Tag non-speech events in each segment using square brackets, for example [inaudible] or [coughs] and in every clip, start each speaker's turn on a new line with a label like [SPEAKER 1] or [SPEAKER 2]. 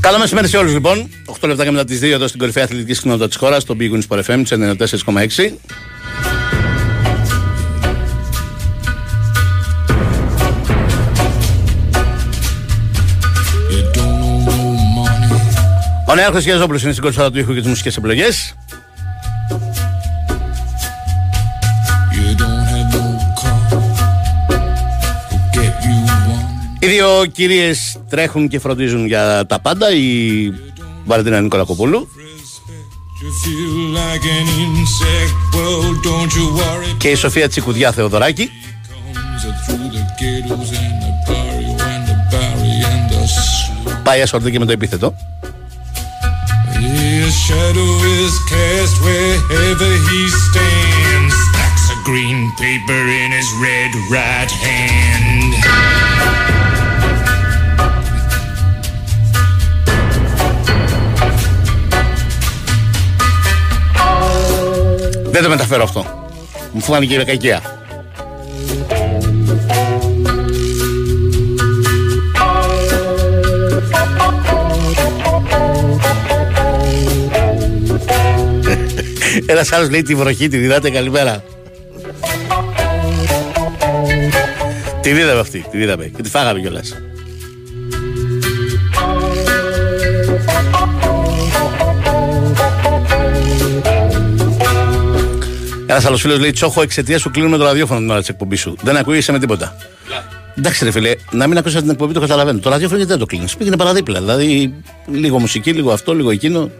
[SPEAKER 1] Καλό μεσημέρι σε όλους λοιπόν. 8 λεπτά και μετά τις 2 εδώ στην κορυφαία αθλητική κοινότητα της χώρας, στο Big Wings FM, 94,6. Ο Νέαρχος Γιαζόπουλο είναι στην κορυφαία του ήχου και τις μουσικές επιλογές. Οι δύο κυρίες τρέχουν και φροντίζουν για τα πάντα. Η Βαλεντίνα Νικολακοπούλου και η Σοφία Τσικουδιά Θεοδωράκη. Πάει ασχολείται και με το επίθετο. His shadow is cast wherever he stands. Stacks of green paper in his red right hand. Δεν το μεταφέρω αυτό. Μου φάνηκε η κακία. Ένας άλλος λέει τη βροχή, τη διδάτε καλημέρα. Τη είδαμε αυτή, τη είδαμε και τη φάγαμε κιόλας. Ένας άλλος φίλος λέει: Τσόχο, εξαιτίας σου κλείνουμε το ραδιόφωνο την ώρα της εκπομπής σου. Δεν ακούγεσαι με τίποτα. Εντάξει, ρε φίλε, να μην ακούσει την εκπομπή το καταλαβαίνω. Το ραδιόφωνο γιατί δεν το κλείνεις. Πήγαινε παραδίπλα. Δηλαδή, λίγο μουσική, λίγο αυτό, λίγο εκείνο.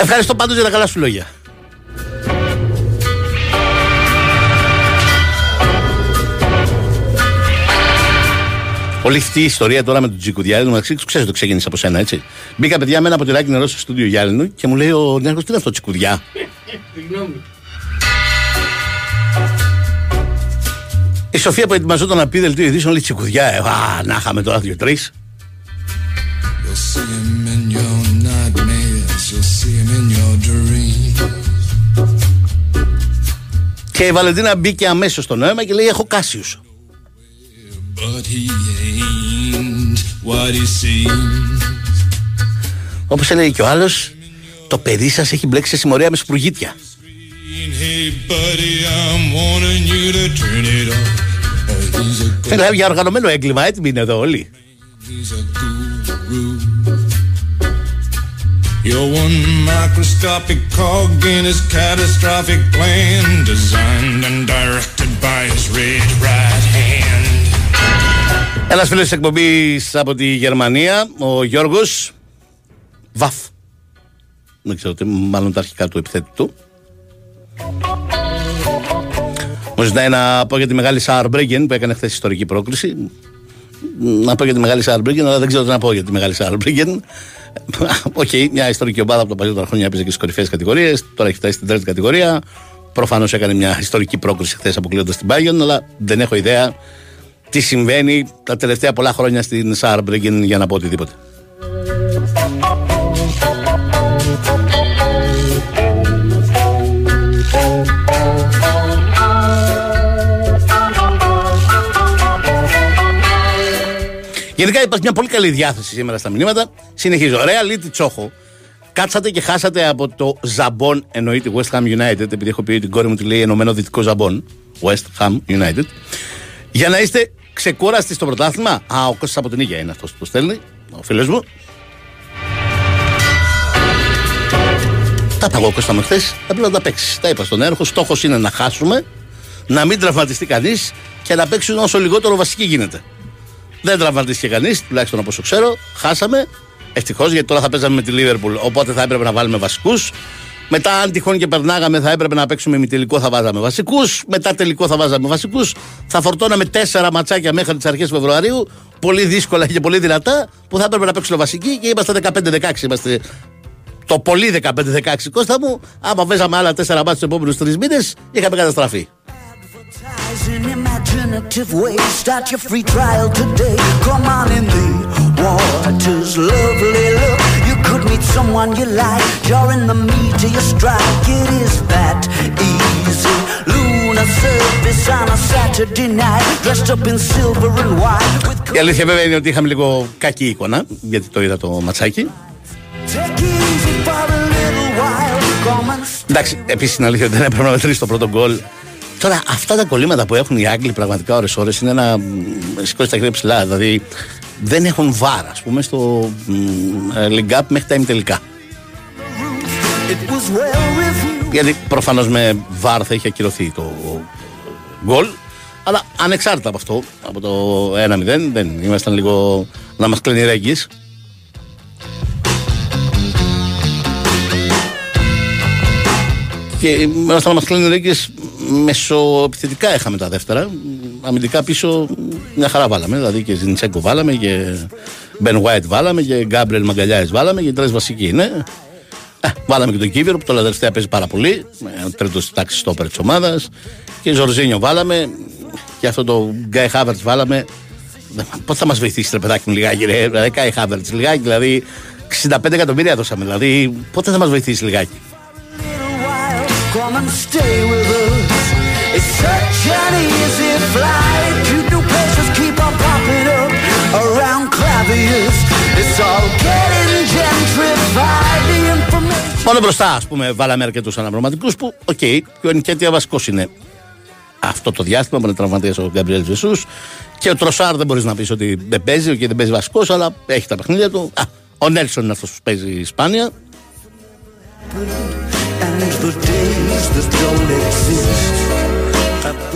[SPEAKER 1] Ευχαριστώ πάντως για τα καλά σου λόγια. Όλη αυτή η ιστορία τώρα με τον Τζικουδιάρη, μεταξύ του ξέρει το ξεκίνησε από σένα, έτσι. Μπήκα παιδιά με ένα ποτηράκι νερό στο στούντιο Γιάννη και μου λέει ο Νέαρχος, τι είναι αυτό, Τσικουδιά. Η Σοφία που ετοιμαζόταν να πει δελτίο ειδήσεων λέει Τσικουδιά, ε, α, να είχαμε τώρα δύο-τρει. Και η Βαλεντίνα μπήκε αμέσως στο νόημα και λέει έχω Κάσιους. Όπως έλεγε και ο άλλος το παιδί σας έχει μπλέξει σε συμμορία με σπουργίτια. Μιλάμε για οργανωμένο έγκλημα, έτοιμοι είναι εδώ όλοι. You're one microscopic cog in his catastrophic plan, designed and directed by his red right hand. Ένας φίλος της εκπομπής από τη Γερμανία, ο Γιώργος Βαφ. Δεν ξέρω τι, μάλλον τα αρχικά του επιθέτου του. Μου ζητάει να πω για τη μεγάλη Σααρμπρίκεν που έκανε χθες ιστορική πρόκληση. Να πω για τη μεγάλη Σααρμπρίκεν, αλλά δεν ξέρω τι να πω για τη μεγάλη Σααρμπρίκεν. [laughs] Οκ, okay, μια ιστορική ομάδα από τα παλιότερα χρόνια έπαιζε και στις κορυφαίες κατηγορίες. Τώρα έχει φτάσει στην τρίτη κατηγορία. Προφανώς έκανε μια ιστορική πρόκληση χθες αποκλείοντας την Bayern, αλλά δεν έχω ιδέα τι συμβαίνει τα τελευταία πολλά χρόνια στην Σαρμπρέγγεν για να πω οτιδήποτε. Γενικά υπάρχει μια πολύ καλή διάθεση σήμερα στα μηνύματα. Συνεχίζω. Reality Τσόχο. Κάτσατε και χάσατε από το Ζαμπόν, εννοείται West Ham United, επειδή έχω πει την κόρη μου τη λέει Ενωμένο Δυτικό Ζαμπόν. West Ham United. Για να είστε ξεκούραστοι στο πρωτάθλημα. Α, ο Κώστας από την ίδια είναι αυτός που το στέλνει, ο φίλος μου. Τα είπα εγώ Κώστα με χθες, πρέπει να τα παίξεις. Τα είπα στον έργο. Στόχος είναι να χάσουμε, να μην τραυματιστεί κανείς και να παίξουν όσο λιγότερο βασική γίνεται. Δεν τραυματίστηκε κανείς, τουλάχιστον όπω ξέρω. Χάσαμε. Ευτυχώς γιατί τώρα θα παίζαμε με τη Λίβερπουλ. Οπότε θα έπρεπε να βάλουμε βασικούς. Μετά, αν τυχόν και περνάγαμε, θα έπρεπε να παίξουμε με τελικό, θα βάζαμε βασικούς. Μετά τελικό θα βάζαμε βασικούς. Θα φορτώναμε τέσσερα ματσάκια μέχρι τις αρχές Φεβρουαρίου. Πολύ δύσκολα και πολύ δυνατά. Που θα έπρεπε να παίξουμε βασικοί και είμαστε 15-16. Είμαστε το πολύ 15-16 Κώστα μου. Άμα παίζαμε άλλα τέσσερα μάτια τους επόμενους τρεις μήνες, είχαμε καταστραφεί. imaginative way. Start your free trial today. Come on in the water's lovely look. Someone you like, during the meat to your strike. It is that easy. Lunar surface on a Saturday night, dressed up in silver and white. Η αλήθεια βέβαια είναι ότι είχαμε λίγο κακή εικόνα, γιατί το είδα το ματσάκι. Εντάξει, επίσης είναι αλήθεια ότι δεν έπρεπε να μετρήσει το πρώτο γκολ. Τώρα, αυτά τα κολλήματα που έχουν οι Άγγλοι πραγματικά ώρε-ώρε είναι ένα. σηκώσει τα χέρια ψηλά. Δηλαδή, δεν έχουν βάρα, ας πούμε, στο League Up μέχρι τα ημιτελικά. Γιατί προφανώς με βάρ θα είχε ακυρωθεί το γκολ. Αλλά ανεξάρτητα από αυτό, από το 1-0, δεν ήμασταν λίγο να μας κλείνει ρέγγι. Και ήμασταν να μας κλείνει ρέγγι μεσοεπιθετικά είχαμε τα δεύτερα. Αμυντικά πίσω μια χαρά βάλαμε. Δηλαδή και Ζιντσέκο βάλαμε και Μπεν White βάλαμε και Γκάμπρελ Μαγκαλιάη βάλαμε και τρεις βασικοί είναι. Ε, βάλαμε και τον Κίβερο που το τελευταία παίζει πάρα πολύ. Με τρίτο στη τάξης στο όπερ της ομάδας. Και Ζορζίνιο βάλαμε. Και αυτό το Γκάι Χάβερτς βάλαμε. Πώς θα μας βοηθήσει το παιδάκι μου λιγάκι, ρε. Γκάι Χάβερτς λιγάκι, δηλαδή 65 εκατομμύρια δώσαμε. Δηλαδή πότε θα μας βοηθήσει λιγάκι; Come and stay with us. It's such an easy flight. Cute new places keep on popping up around Clavius. It's all getting gentrified. The information. Μόνο μπροστά, ας πούμε, βάλαμε αρκετούς αναπληρωματικού που, οκ, okay, και ο Ενικέτια βασικό είναι αυτό το διάστημα που είναι τραυματίας ο Γκαμπριέλ Ζεσού. Και ο Τροσάρ δεν μπορείς να πεις ότι δεν παίζει, και δεν παίζει βασικό, αλλά έχει τα παιχνίδια του. Α, ο Νέλσον είναι αυτός που παίζει Σπάνια.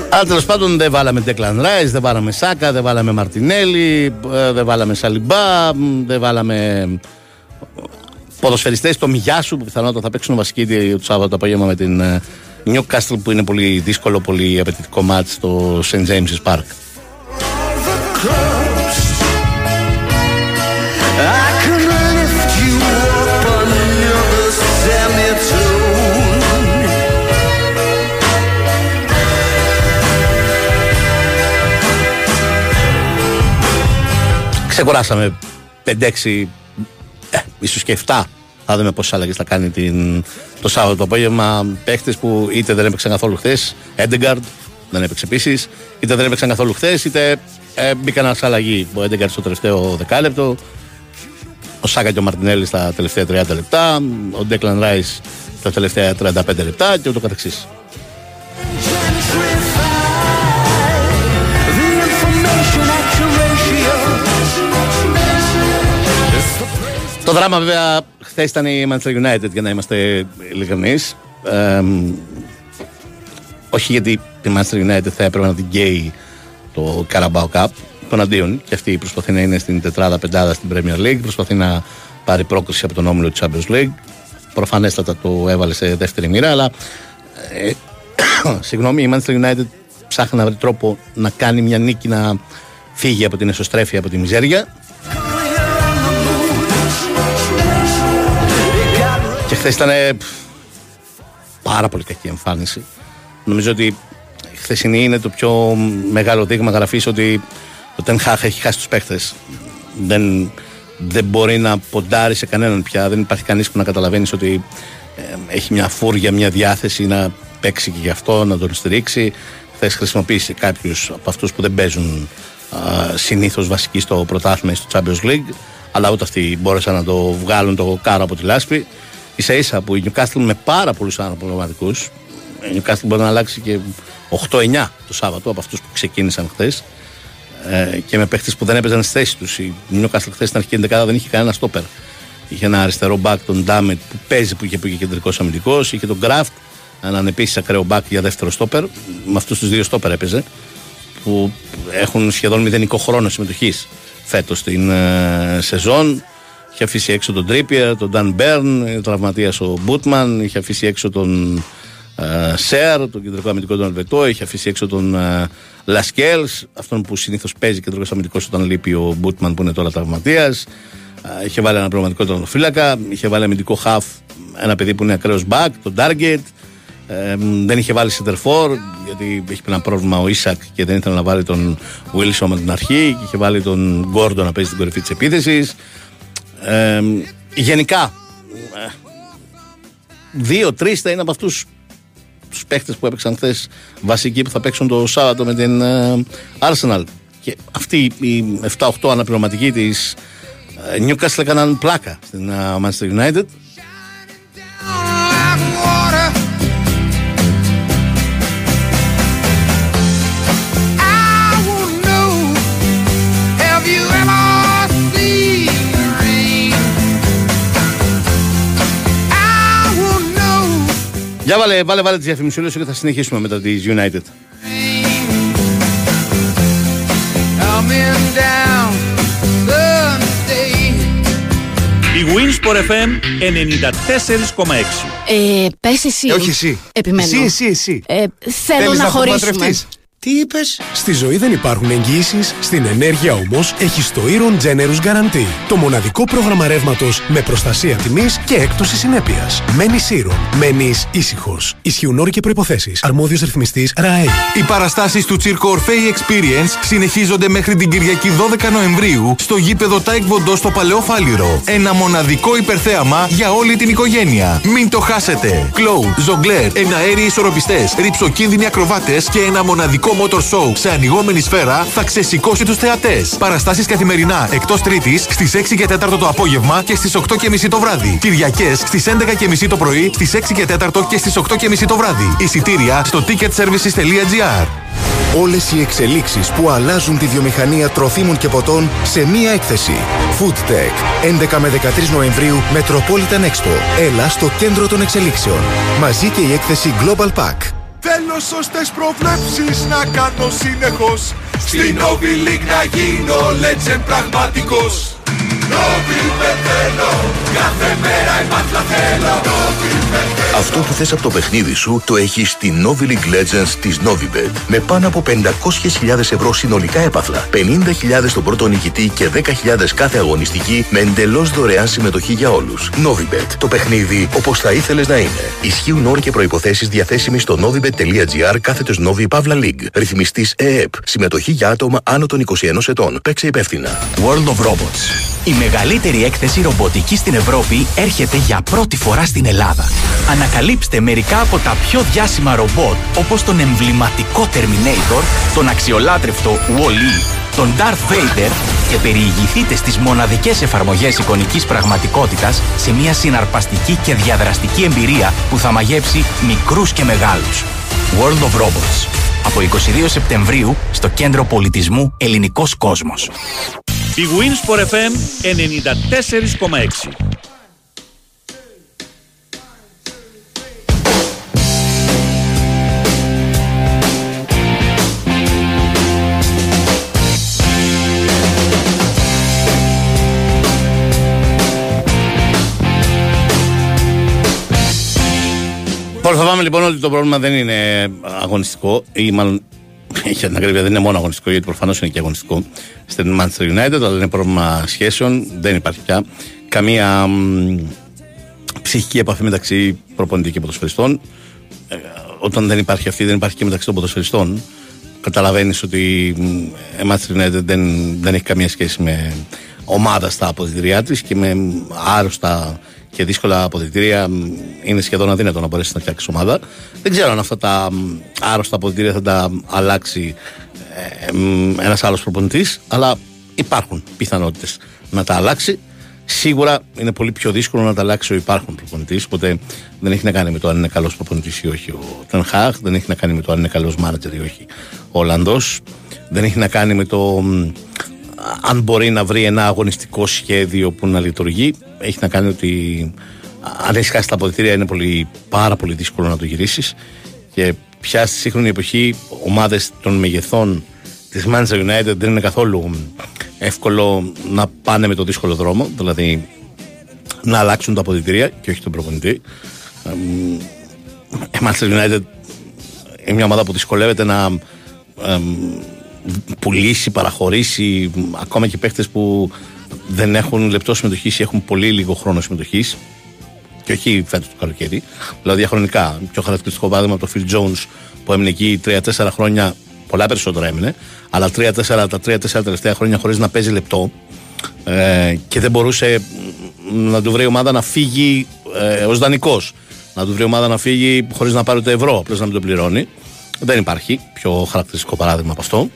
[SPEAKER 1] Αλλά τέλος πάντων δεν βάλαμε Declan Rice, δεν βάλαμε Σάκα, δεν βάλαμε Μαρτινέλη, ε, δεν βάλαμε Σαλιμπά, δεν βάλαμε ποδοσφαιριστές το Μιγιάσου που πιθανότατα θα παίξουν βασική το Σάββατο απόγευμα με την ε, Newcastle που είναι πολύ δύσκολο, πολύ απαιτητικό μάτς στο St. James's Park. Ξεκουράσαμε 5-6, ε, ίσως και 7. Θα δούμε πόσες αλλαγές θα κάνει την, το Σάββατο το απόγευμα. Παίχτες που είτε δεν έπαιξαν καθόλου χθες, Έντεγκαρντ δεν έπαιξε επίσης, είτε δεν έπαιξαν καθόλου χθες, είτε ε, μπήκαν σε αλλαγή. Ο Έντεγκαρντ στο τελευταίο δεκάλεπτο, ο Σάκα και ο Μαρτινέλη στα τελευταία 30 λεπτά, ο Ντέκλαν Ράις στα τελευταία 35 λεπτά και ούτω καθεξής. Το δράμα βέβαια χθες ήταν η Manchester United για να είμαστε ειλικρινείς. Ε, όχι γιατί η Manchester United θα έπρεπε να την καίει το Carabao Cup. Τον αντίον και αυτή προσπαθεί να είναι στην τετράδα πεντάδα στην Premier League προσπαθεί να πάρει πρόκληση από τον όμιλο του Champions League. Προφανέστατα το έβαλε σε δεύτερη μοίρα αλλά ε, [coughs] συγγνώμη η Manchester United ψάχνει να βρει τρόπο να κάνει μια νίκη να φύγει από την εσωστρέφεια από τη μιζέρια Και χθες ήταν πάρα πολύ κακή εμφάνιση. Νομίζω ότι η χθεσινή είναι το πιο μεγάλο δείγμα γραφής ότι ο Τενχάχ έχει χάσει τους παίχτε. Δεν, δεν μπορεί να ποντάρει σε κανέναν πια. Δεν υπάρχει κανείς που να καταλαβαίνεις ότι ε, έχει μια φούρια, μια διάθεση να παίξει και γι' αυτό, να τον στηρίξει. Χθες χρησιμοποίησε κάποιους από αυτούς που δεν παίζουν συνήθως βασικοί στο πρωτάθλημα ή στο Champions League. Αλλά ούτε αυτοί μπόρεσαν να το βγάλουν το κάρο από τη λάσπη ίσα ίσα που η Newcastle με πάρα πολλούς αναπληρωματικού. Η Newcastle μπορεί να αλλάξει και 8-9 το Σάββατο από αυτούς που ξεκίνησαν χθες. Ε, και με παίχτες που δεν έπαιζαν στη θέση τους. Η Newcastle χθες στην αρχική δεκάδα δεν είχε κανένα στόπερ. Είχε ένα αριστερό μπακ τον Ντάμετ που παίζει που είχε πει και κεντρικός αμυντικός. Είχε τον Γκραφτ, έναν επίσης ακραίο μπακ για δεύτερο στόπερ. Με αυτούς τους δύο στόπερ έπαιζε. Που έχουν σχεδόν μηδενικό χρόνο συμμετοχής φέτος στην ε, σεζόν. Είχε αφήσει έξω τον Τρίπιερ, τον Νταν Μπέρν, τραυματίας ο Μπούτμαν, είχε αφήσει έξω τον ε, Σέρ, τον κεντρικό αμυντικό του Αλβετό, είχε αφήσει έξω τον ε, Λασκέλς, αυτόν που συνήθως παίζει κεντρικός αμυντικός όταν λείπει ο Μπούτμαν που είναι τώρα τραυματίας. Ε, είχε βάλει ένα πραγματικό τον φύλακα, είχε βάλει αμυντικό χαφ, ένα παιδί που είναι ακραίος μπακ, τον Target. Ε, δεν είχε βάλει σεντερφόρ γιατί έχει ένα πρόβλημα ο Ισακ και δεν ήθελε να βάλει τον Βίλσον με την αρχή και είχε βάλει τον Γκόρντο να παίζει στην κορυφή της επίθεσης γενικά δύο-τρει θα είναι από αυτούς τους παίχτε που έπαιξαν χθες βασικοί που θα παίξουν το Σάββατο με την ε, Arsenal. Και αυτοί οι 7-8 αναπληρωματικοί της ε, Newcastle έκαναν πλάκα στην ε, Manchester United. Για βάλε, βάλε, βάλε τις διαφημισούλες και θα συνεχίσουμε μετά τις United.
[SPEAKER 2] Η Winsport FM 94,6
[SPEAKER 3] Ε, πες εσύ.
[SPEAKER 4] Ε, όχι εσύ.
[SPEAKER 3] Επιμένω.
[SPEAKER 4] Εσύ, εσύ, εσύ.
[SPEAKER 3] Ε, θέλω
[SPEAKER 4] Θέλεις
[SPEAKER 3] να,
[SPEAKER 4] να
[SPEAKER 3] χωρίσουμε.
[SPEAKER 4] Από μαντρευτείς; Τι είπες;
[SPEAKER 5] Στη ζωή δεν υπάρχουν εγγυήσεις, στην ενέργεια όμως έχεις το ήρων Generous Guarantee. Το μοναδικό πρόγραμμα ρεύματος με προστασία τιμής και έκπτωση συνέπειας. Μένεις ήρων. Μένεις ήσυχος. Ισχύουν όροι και προϋποθέσεις. Αρμόδιος ρυθμιστής ΡΑΕ.
[SPEAKER 6] Οι παραστάσεις του Circo Orfei Experience συνεχίζονται μέχρι την Κυριακή 12 Νοεμβρίου στο γήπεδο Τάε Κβον Ντο στο Παλαιό Φάληρο. Ένα μοναδικό υπερθέαμα για όλη την οικογένεια. Μην το χάσετε. Κλόουν, ζογκλέρ, εναέριοι ισορροπιστές, ριψοκίνδυνοι ακροβάτες και ένα μοναδικό motor show σε ανοιγόμενη σφαίρα θα ξεσηκώσει τους θεατές. Παραστάσεις καθημερινά εκτός Τρίτης στις 6 και 4 το απόγευμα και στις 8 και μισή το βράδυ. Κυριακές στις 11 και μισή το πρωί, στις 6 και 4 και στις 8 και μισή το βράδυ. Εισιτήρια στο ticketservices.gr.
[SPEAKER 7] Όλες οι εξελίξεις που αλλάζουν τη βιομηχανία τροφίμων και ποτών σε μία έκθεση. Food Tech. 11 με 13 Νοεμβρίου Metropolitan Expo. Έλα στο κέντρο των εξελίξεων. Μαζί και η έκθεση Global Pack.
[SPEAKER 8] Θέλω σωστές προβλέψεις να κάνω συνεχώς. Στην Novi League να γίνω legend πραγματικός
[SPEAKER 9] Αυτό που θες από το παιχνίδι σου το έχεις στη Novi League Legends της Novibet με πάνω από 500.000 ευρώ συνολικά έπαθλα, 50.000 στον πρώτο νικητή και 10.000 κάθε αγωνιστική με εντελώς δωρεάν συμμετοχή για όλους. Novibet, το παιχνίδι όπως θα ήθελες να είναι. Ισχύουν όροι και προϋποθέσεις διαθέσιμοι στο novibet.gr κάθετος Novi Pavla League. Ρυθμιστής ΕΕΠ. Συμμετοχή για άτομα άνω των 21 ετών. Παίξε υπεύθυνα.
[SPEAKER 10] World of Robots. Η μεγαλύτερη έκθεση ρομποτικής στην Ευρώπη έρχεται για πρώτη φορά στην Ελλάδα. Ανακαλύψτε μερικά από τα πιο διάσημα ρομπότ όπως τον εμβληματικό Terminator, τον αξιολάτρευτο Wall-E, τον Darth Vader και περιηγηθείτε στις μοναδικές εφαρμογές εικονικής πραγματικότητας σε μια συναρπαστική και διαδραστική εμπειρία που θα μαγεύσει μικρούς και μεγάλους. World of Robots. Από 22 Σεπτεμβρίου στο Κέντρο Πολιτισμού Ελληνικός Κόσμος.
[SPEAKER 2] Η Winsport FM 94,6
[SPEAKER 1] Προσπαθάμε λοιπόν ότι το πρόβλημα δεν είναι αγωνιστικό ή μάλλον [laughs] για την ακρίβεια δεν είναι μόνο αγωνιστικό γιατί προφανώς είναι και αγωνιστικό στην Manchester United αλλά είναι πρόβλημα σχέσεων, δεν υπάρχει πια καμία μ, ψυχική επαφή μεταξύ προπονητή και ποδοσφαιριστών. Ε, όταν δεν υπάρχει αυτή δεν υπάρχει και μεταξύ των ποδοσφαιριστών. Καταλαβαίνεις ότι μ, η Manchester United δεν, δεν έχει καμία σχέση με ομάδα στα αποδητηριά της και με μ, άρρωστα και δύσκολα αποδητήρια μ, είναι σχεδόν αδύνατο να μπορέσεις να φτιάξεις ομάδα. Δεν ξέρω αν αυτά τα μ, άρρωστα αποδητήρια θα τα αλλάξει ε, μ, ένας άλλος προπονητής, αλλά υπάρχουν πιθανότητες να τα αλλάξει. Σίγουρα είναι πολύ πιο δύσκολο να τα αλλάξει ο υπάρχον προπονητής. Οπότε δεν έχει να κάνει με το αν είναι καλός προπονητής ή όχι ο Τενχάχ, δεν έχει να κάνει με το αν είναι καλός μάνατζερ ή όχι ο Ολλανδός, δεν έχει να κάνει με το μ, αν μπορεί να βρει ένα αγωνιστικό σχέδιο που να λειτουργεί. Έχει να κάνει ότι αν έχεις χάσει τα αποδητήρια είναι πολύ, πάρα πολύ δύσκολο να το γυρίσεις. Και πια στη σύγχρονη εποχή ομάδες των μεγεθών της Manchester United δεν είναι καθόλου εύκολο να πάνε με το δύσκολο δρόμο. Δηλαδή να αλλάξουν τα αποδητήρια και όχι τον προπονητή. Εμ, Η Manchester United είναι μια ομάδα που δυσκολεύεται να εμ, πουλήσει, παραχωρήσει ακόμα και παίχτες που δεν έχουν λεπτό συμμετοχής ή έχουν πολύ λίγο χρόνο συμμετοχής. Και όχι φέτος το καλοκαίρι. Δηλαδή διαχρονικά. Πιο χαρακτηριστικό παράδειγμα από το Phil Jones που έμεινε εκεί 3-4 χρόνια. Πολλά περισσότερα έμεινε. Αλλά 3-4 τα 3-4 τελευταία χρόνια χωρίς να παίζει λεπτό. Ε, και δεν μπορούσε μ, να του βρει η ομάδα να φύγει ε, ως δανεικός. Να του βρει ομάδα να φύγει χωρίς να πάρει το ευρώ, απλώς να μην το πληρώνει. Δεν υπάρχει πιο χαρακτηριστικό παράδειγμα από αυτό.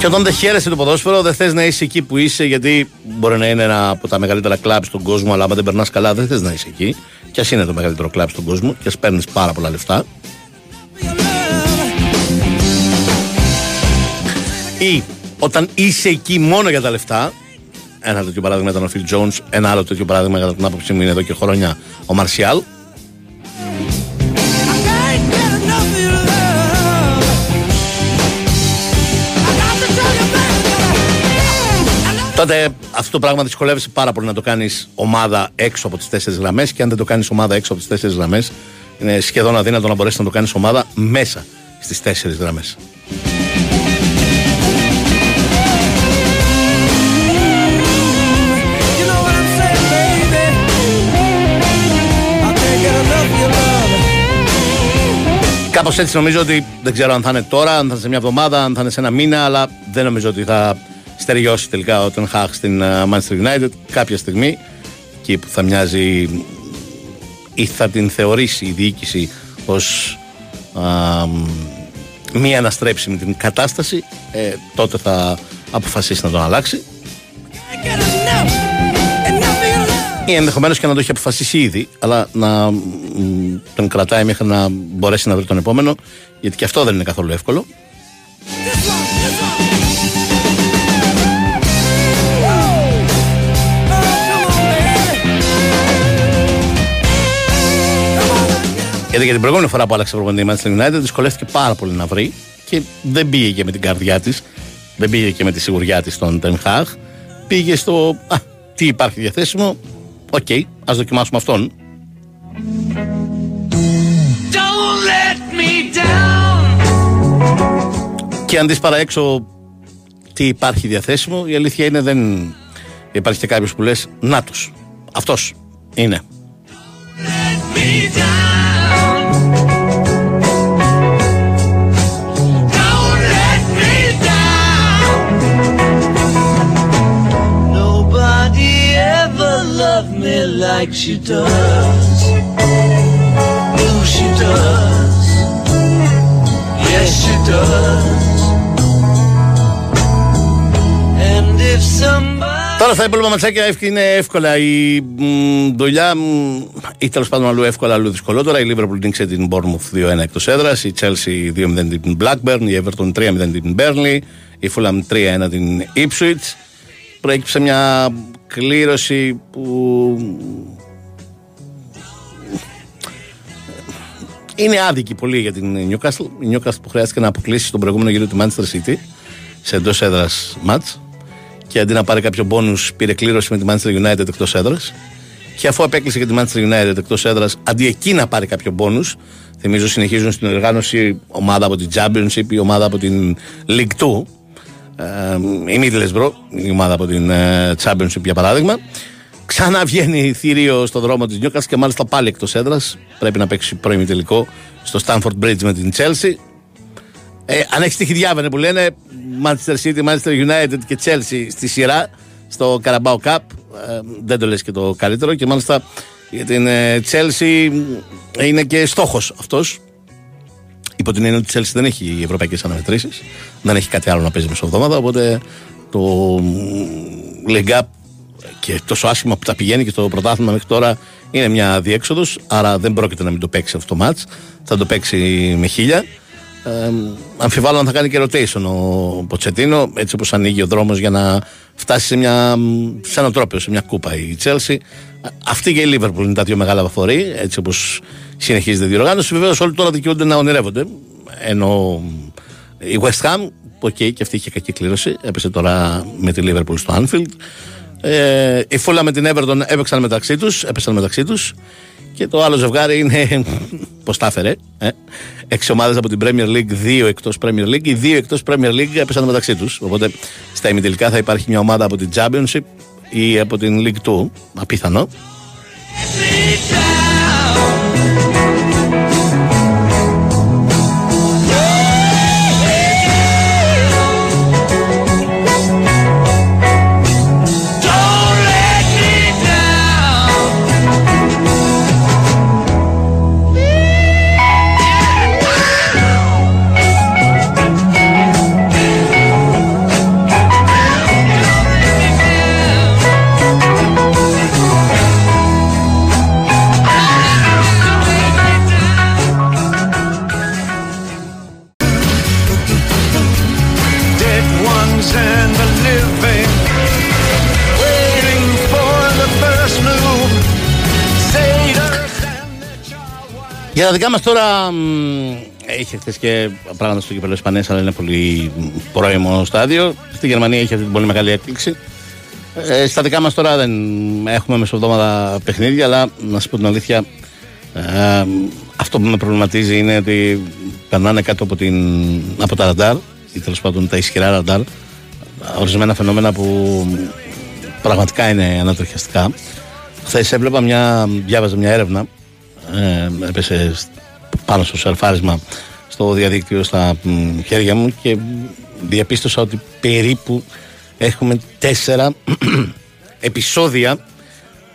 [SPEAKER 1] Και όταν δεν χαίρεσαι το ποδόσφαιρο, δεν θες να είσαι εκεί που είσαι, γιατί μπορεί να είναι ένα από τα μεγαλύτερα κλαμπ στον κόσμο, αλλά άμα δεν περνάς καλά, δεν θες να είσαι εκεί. Και ας είναι το μεγαλύτερο κλαμπ στον κόσμο, και ας παίρνεις πάρα πολλά λεφτά. Ή όταν είσαι εκεί μόνο για τα λεφτά, ένα τέτοιο παράδειγμα ήταν ο Φιλ Jones, ένα άλλο τέτοιο παράδειγμα κατά την άποψή μου είναι εδώ και χρόνια ο Μαρσιάλ. Τότε αυτό το πράγμα δυσκολεύεσαι πάρα πολύ να το κάνεις ομάδα έξω από τις τέσσερις γραμμές και αν δεν το κάνεις ομάδα έξω από τις τέσσερις γραμμές, είναι σχεδόν αδύνατο να μπορέσεις να το κάνεις ομάδα μέσα στις τέσσερις γραμμές. Κάπως έτσι νομίζω ότι δεν ξέρω αν θα είναι τώρα, αν θα είναι σε μια εβδομάδα, αν θα είναι σε ένα μήνα, αλλά δεν νομίζω ότι θα στεριώσει τελικά ο Τενχάχ στην ε, Manchester United κάποια στιγμή εκεί που θα μοιάζει ή θα την θεωρήσει η διοίκηση ως α, μία αναστρέψιμη την κατάσταση ε, τότε θα αποφασίσει να τον αλλάξει. Ή ενδεχομένως και να το έχει αποφασίσει ήδη αλλά να τον κρατάει μέχρι να μπορέσει να βρει τον επόμενο γιατί και αυτό δεν είναι καθόλου εύκολο Γιατί για την προηγούμενη φορά που άλλαξε προπονητή η Manchester United δυσκολεύτηκε πάρα πολύ να βρει και δεν πήγε και με την καρδιά της, δεν πήγε και με τη σιγουριά της στον Ten Hag. Πήγε στο α, τι υπάρχει διαθέσιμο. Οκ, okay, ας δοκιμάσουμε αυτόν. Και αν δεις παρά έξω τι υπάρχει διαθέσιμο, η αλήθεια είναι δεν υπάρχει και κάποιος που λες Να του. Αυτός είναι. Like she does. Oh, she does. Yes, she does. And if somebody... Τώρα στα υπόλοιπα ματσάκια είναι εύκολα η μ, δουλειά ή τέλος πάντων αλλού εύκολα, αλλού δυσκολότερα. Η Liverpool νίξε την Bournemouth 2-1 εκτός έδρας, η Chelsea 2-0 την Blackburn, η Everton 3-0 την Burnley, η Fulham 3-1 την Ipswich. Προέκυψε μια κλήρωση που είναι άδικη πολύ για την Newcastle. Η Newcastle που χρειάστηκε να αποκλείσει τον προηγούμενο γύρο του Manchester City σε εντός έδρας match και αντί να πάρει κάποιο μπόνου πήρε κλήρωση με τη Manchester United εκτός έδρας. Και αφού απέκλεισε και τη Manchester United εκτός έδρας, αντί εκεί να πάρει κάποιο μπόνου, θυμίζω συνεχίζουν στην οργάνωση ομάδα από την Championship ή ομάδα από την League 2 η Middlesbrough, η ομάδα από την ε, Championship για παράδειγμα. Ξαναβγαίνει θηρίο στο δρόμο της Νιούκα και μάλιστα πάλι εκτός έδρας. Πρέπει να παίξει πρώιμη τελικό στο Stanford Bridge με την Chelsea. Ε, αν έχεις τύχη διάβαινε που λένε Manchester City, Manchester United και Chelsea στη σειρά στο Carabao Cup. Ε, δεν το λες και το καλύτερο και μάλιστα για την ε, Chelsea είναι και στόχος αυτός Υπό την έννοια ότι η Chelsea δεν έχει ευρωπαϊκές αναμετρήσεις, δεν έχει κάτι άλλο να παίζει μεσοβδόμαδα. Οπότε το League και τόσο άσχημα που τα πηγαίνει και στο πρωτάθλημα μέχρι τώρα είναι μια διέξοδος. Άρα δεν πρόκειται να μην το παίξει αυτό το match. Θα το παίξει με χίλια. Ε, αμφιβάλλω αν θα κάνει και rotation ο Ποτσετίνο έτσι όπως ανοίγει ο δρόμος για να φτάσει σε, μια, σε ένα τρόπαιο, σε μια κούπα η Chelsea. Αυτή και η Liverpool είναι τα δύο μεγάλα φαβορί έτσι όπως συνεχίζεται η διοργάνωση. Βεβαίως όλοι τώρα δικαιούνται να ονειρεύονται ενώ η West Ham οκ okay, και αυτή είχε κακή κλήρωση έπεσε τώρα με τη Liverpool στο Anfield. Ε, η Φούλα με την Everton έπαιξαν μεταξύ τους έπεσαν μεταξύ τους και το άλλο ζευγάρι είναι. [laughs] Πώς τα έφερε. Ε; Έξι ομάδες από την Premier League, δύο εκτός Premier League. Οι δύο εκτός Premier League έπεσαν μεταξύ τους. Οπότε στα ημιτελικά θα υπάρχει μια ομάδα από την Championship ή από την League 2. Απίθανο. Για τα δικά μας τώρα, μ, είχε χθες και πράγματα στο κυπέλο Ισπανίας, αλλά είναι πολύ μ, πρώιμο στάδιο. Στη Γερμανία είχε αυτή την πολύ μεγάλη έκπληξη. Ε, στα δικά μας τώρα δεν έχουμε μεσοβδόμαδα παιχνίδια, αλλά να σας πω την αλήθεια, ε, αυτό που με προβληματίζει είναι ότι περνάνε κάτω από, την, από τα ραντάρ, ή τέλος πάντων τα ισχυρά ραντάρ, ορισμένα φαινόμενα που πραγματικά είναι ανατριχιαστικά. Χθες έβλεπα μια, διάβαζα μια έρευνα, ε, έπεσε πάνω στο σερφάρισμα στο διαδίκτυο στα μ, χέρια μου και διαπίστωσα ότι περίπου έχουμε τέσσερα [clears throat] επεισόδια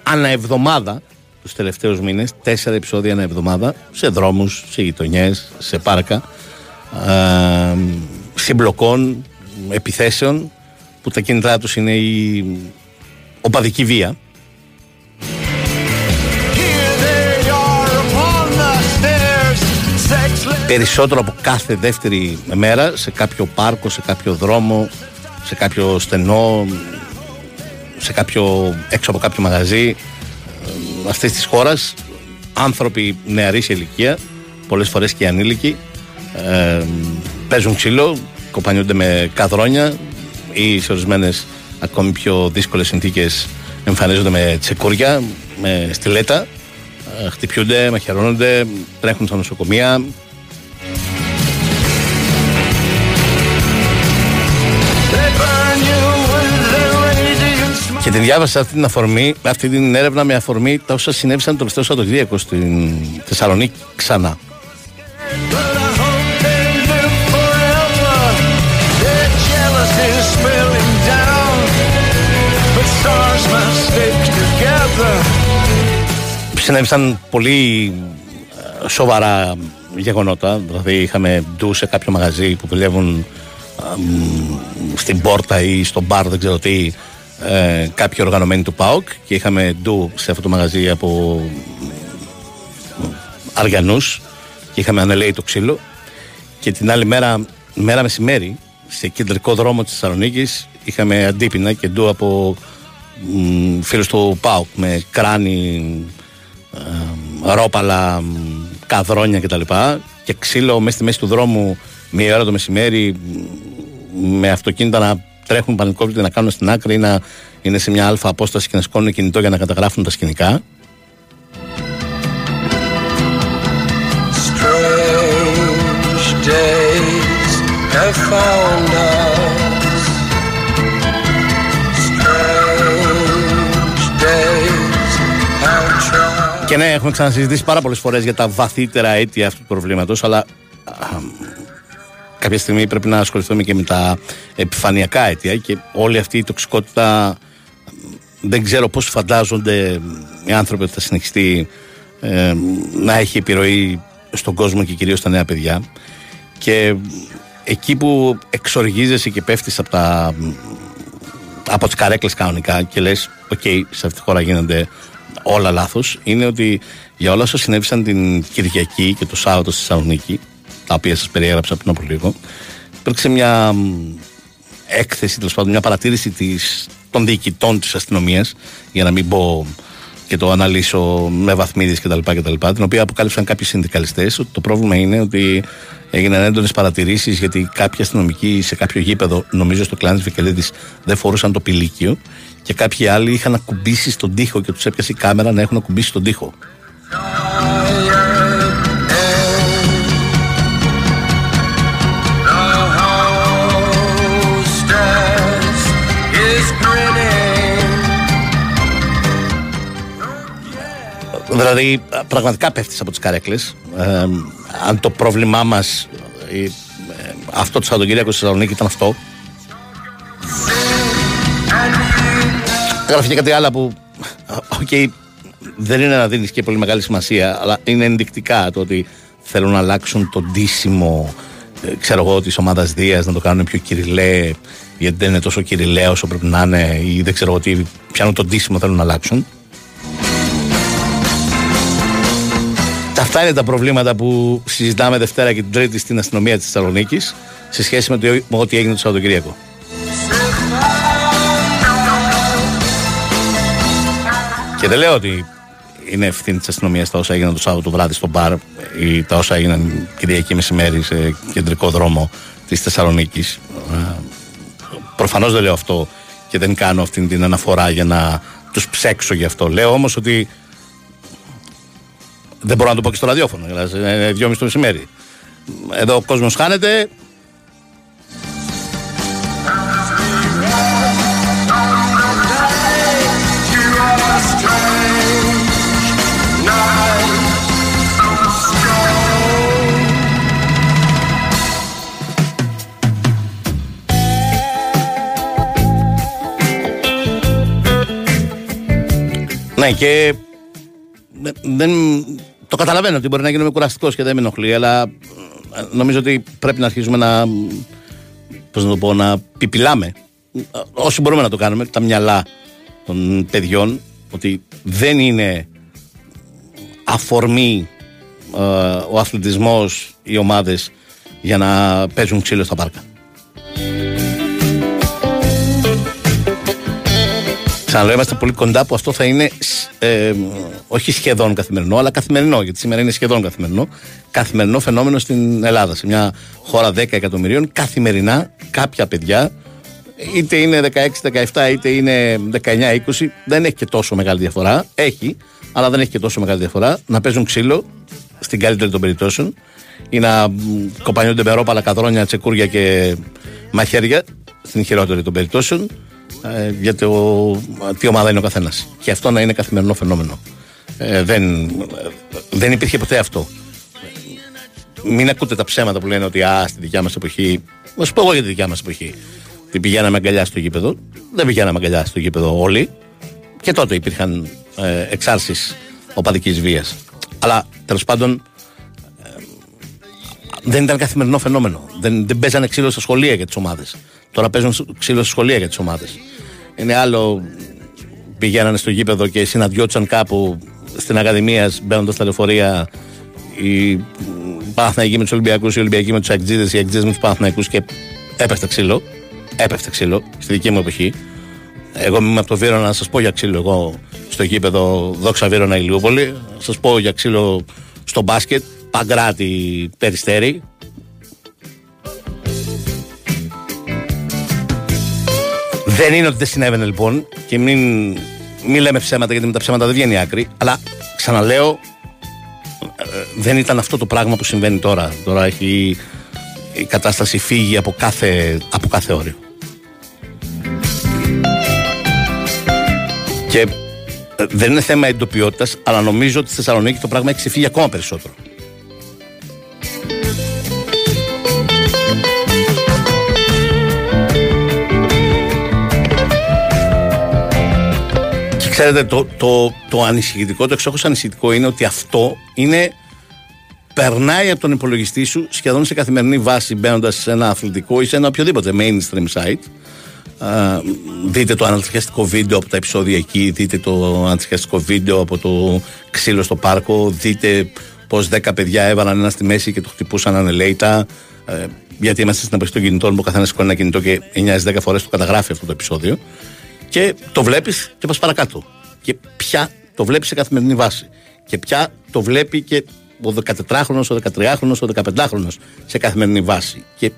[SPEAKER 1] ανά εβδομάδα τους τελευταίους μήνες, τέσσερα επεισόδια ανά εβδομάδα σε δρόμους, σε γειτονιές, σε πάρκα ε, συμπλοκών, επιθέσεων που τα κίνητρά τους είναι η οπαδική βία περισσότερο από κάθε δεύτερη μέρα σε κάποιο πάρκο, σε κάποιο δρόμο, σε κάποιο στενό, σε κάποιο, έξω από κάποιο μαγαζί ε, αυτής της χώρας. Άνθρωποι νεαροί σε ηλικία πολλές φορές και ανήλικοι ε, παίζουν ξύλο κοπανιούνται με καδρόνια ή σε ορισμένες ακόμη πιο δύσκολες συνθήκες εμφανίζονται με τσεκούρια, με στιλέτα ε, χτυπιούνται, μαχαιρώνονται, τρέχουν στα νοσοκομεία Και την διάβασα αυτή την αφορμή, αυτή την έρευνα με αφορμή τα όσα συνέβησαν το τελευταίο Σαββατοκύριακο στην Θεσσαλονίκη ξανά. Συνέβησαν πολύ ε, σοβαρά γεγονότα. Δηλαδή, είχαμε ντους σε κάποιο μαγαζί που δουλεύουν ε, μ, στην πόρτα ή στο μπαρ, δεν ξέρω τι, ε, κάποιοι οργανωμένοι του ΠΑΟΚ και είχαμε ντου σε αυτό το μαγαζί από Αριανούς και είχαμε ανελέει το ξύλο και την άλλη μέρα, μέρα μεσημέρι σε κεντρικό δρόμο της Θεσσαλονίκης είχαμε αντίπεινα και ντου από μ, φίλους του ΠΑΟΚ με κράνη, ε, ρόπαλα, μ, καδρόνια κτλ. Και ξύλο μέσα στη μέση του δρόμου μία ώρα το μεσημέρι μ, με αυτοκίνητα να τρέχουν πανικόβλητοι να κάνουν στην άκρη ή να είναι σε μια αλφα απόσταση και να σηκώνουν κινητό για να καταγράφουν τα σκηνικά.
[SPEAKER 11] Strange days have found us. Strange days have tried.
[SPEAKER 1] Και ναι, έχουμε ξανασυζητήσει πάρα πολλές φορές για τα βαθύτερα αίτια αυτού του προβλήματος, αλλά α, κάποια στιγμή πρέπει να ασχοληθούμε και με τα επιφανειακά αίτια και όλη αυτή η τοξικότητα δεν ξέρω πώς φαντάζονται οι άνθρωποι ότι θα συνεχιστεί ε, να έχει επιρροή στον κόσμο και κυρίως στα νέα παιδιά. Και εκεί που εξοργίζεσαι και πέφτεις από, τα, από τις καρέκλες κανονικά και λες οκ, σε αυτή τη χώρα γίνονται όλα λάθος είναι ότι για όλα όσα συνέβησαν την Κυριακή και το Σάββατο στη Θεσσαλονίκη τα οποία σας περιέγραψα πριν από λίγο υπήρξε μια μ, έκθεση, τέλος πάντων μια παρατήρηση της, των διοικητών της αστυνομίας για να μην πω και το αναλύσω με βαθμίδες κτλ. κτλ την οποία αποκάλυψαν κάποιοι συνδικαλιστές ότι το πρόβλημα είναι ότι έγιναν έντονες παρατηρήσεις γιατί κάποιοι αστυνομικοί σε κάποιο γήπεδο, νομίζω στο κλάνης της Βικελίδης, δεν φορούσαν το πηλίκιο και κάποιοι άλλοι είχαν ακουμπήσει στον τοίχο και τους έπιασε η κάμερα να έχουν ακουμπήσει στον τοίχο. Δηλαδή, πραγματικά πέφτεις από τις καρέκλες. Ε, αν το πρόβλημά μας αυτό το Σαββατοκύριακο στη Θεσσαλονίκη ήταν αυτό. Γράφει και κάτι άλλο που. Οκ, δεν είναι να δίνεις και πολύ μεγάλη σημασία, αλλά είναι ενδεικτικά το ότι θέλουν να αλλάξουν το ντύσιμο ε, ξέρω εγώ, της ομάδας Δίας να το κάνουν πιο κυριλέ, γιατί δεν είναι τόσο κυριλέ όσο πρέπει να είναι, ή δεν ξέρω εγώ τι, πιάνουν το ντύσιμο, θέλουν να αλλάξουν. Αυτά είναι τα προβλήματα που συζητάμε Δευτέρα και την Τρίτη στην αστυνομία της Θεσσαλονίκης σε σχέση με το με ό,τι έγινε το Σαββατοκύριακο. Και δεν λέω ότι είναι ευθύνη της αστυνομίας τα όσα έγιναν το Σάββατο βράδυ στο μπαρ ή τα όσα έγιναν Κυριακή μεσημέρι σε κεντρικό δρόμο της Θεσσαλονίκης. Προφανώς δεν λέω αυτό και δεν κάνω αυτή την αναφορά για να τους ψέξω γι' αυτό. Λέω όμως ότι δεν μπορώ να το πω και στο ραδιόφωνο. δηλαδή, Είναι δυόμιση το μεσημέρι. Εδώ ο κόσμος χάνεται. Ναι, και δεν, δεν- το καταλαβαίνω ότι μπορεί να γίνομαι κουραστικός και δεν με ενοχλεί, αλλά ε, νομίζω ότι πρέπει να αρχίσουμε να. Πώς να το πω, να πιπιλάμε. Ε, Όσοι μπορούμε να το κάνουμε, τα μυαλά των παιδιών, ότι δεν είναι αφορμή ε, ο αθλητισμός, οι ομάδες για να παίζουν ξύλο στα πάρκα. Ξαναλέω, είμαστε πολύ κοντά που αυτό θα είναι σ- ε, όχι σχεδόν καθημερινό, αλλά καθημερινό, γιατί σήμερα είναι σχεδόν καθημερινό. Καθημερινό φαινόμενο στην Ελλάδα. Σε μια χώρα 10 εκατομμυρίων, καθημερινά κάποια παιδιά, είτε είναι 16-17, είτε είναι 19-20, δεν έχει και τόσο μεγάλη διαφορά. Έχει, αλλά δεν έχει και τόσο μεγάλη διαφορά να παίζουν ξύλο στην καλύτερη των περιπτώσεων ή να μ, κοπανιούνται με ρόπαλα, καδρόνια, τσεκούρια και μαχαίρια στην χειρότερη των περιπτώσεων ε, για το τι ομάδα είναι ο καθένας. Και αυτό να είναι καθημερινό φαινόμενο. Ε, δεν, ε, δεν υπήρχε ποτέ αυτό. Μην ακούτε τα ψέματα που λένε ότι α, στη δικιά μας εποχή. Να σου πω εγώ για τη δικιά μας εποχή. Ότι πηγαίναμε αγκαλιά στο γήπεδο. Δεν πηγαίναμε αγκαλιά στο γήπεδο όλοι. Και τότε υπήρχαν ε, εξάρσεις οπαδικής βίας. Αλλά τέλος πάντων ε, δεν ήταν καθημερινό φαινόμενο. Δεν, δεν παίζανε ξύλο στα σχολεία για τις ομάδες. Τώρα παίζουν ξύλο στα σχολεία για τις ομάδες. Είναι άλλο πηγαίνανε στο γήπεδο και συναντιόντουσαν κάπου στην Ακαδημία μπαίνοντας στα λεωφορεία οι Παναθηναϊκοί με τους Ολυμπιακούς, οι Ολυμπιακοί με τους Αγτζίδε, οι Αγτζίδε με τους Παναθηναϊκούς και έπεφτε ξύλο. Έπεφτε ξύλο στη δική μου εποχή. Εγώ είμαι από το Βύρονα να σας πω για ξύλο. Εγώ στο γήπεδο Δόξα Βύρονα Ηλιούπολη. Να σας πω για ξύλο στο μπάσκετ. Παγκράτη Περιστέρη. Δεν είναι ότι δεν συνέβαινε λοιπόν και μην, μην λέμε ψέματα γιατί με τα ψέματα δεν βγαίνει άκρη. Αλλά ξαναλέω, ε, δεν ήταν αυτό το πράγμα που συμβαίνει τώρα. Τώρα έχει η κατάσταση φύγει από κάθε, από κάθε όριο. Και ε, δεν είναι θέμα εντοπιότητας, αλλά νομίζω ότι στη Θεσσαλονίκη το πράγμα έχει ξεφύγει ακόμα περισσότερο. Ξέρετε, το, το, το ανησυχητικό, το εξόχως ανησυχητικό είναι ότι αυτό είναι περνάει από τον υπολογιστή σου σχεδόν σε καθημερινή βάση μπαίνοντας σε ένα αθλητικό ή σε ένα οποιοδήποτε mainstream site. Α, δείτε το ανατριχιαστικό βίντεο από τα επεισόδια εκεί, δείτε το ανατριχιαστικό βίντεο από το ξύλο στο πάρκο, δείτε πώς 10 παιδιά έβαλαν ένα στη μέση και το χτυπούσαν ανελέητα. Ε, γιατί είμαστε στην εποχή των κινητών που ο καθένας σηκώνει ένα κινητό και 9-10 φορές το καταγράφει αυτό το επεισόδιο. Και το βλέπεις και πας παρακάτω. Και πια το βλέπεις σε καθημερινή βάση. Και πια το βλέπει και ο 14χρονο, ο 13χρονο, ο 15χρονο σε καθημερινή βάση. Και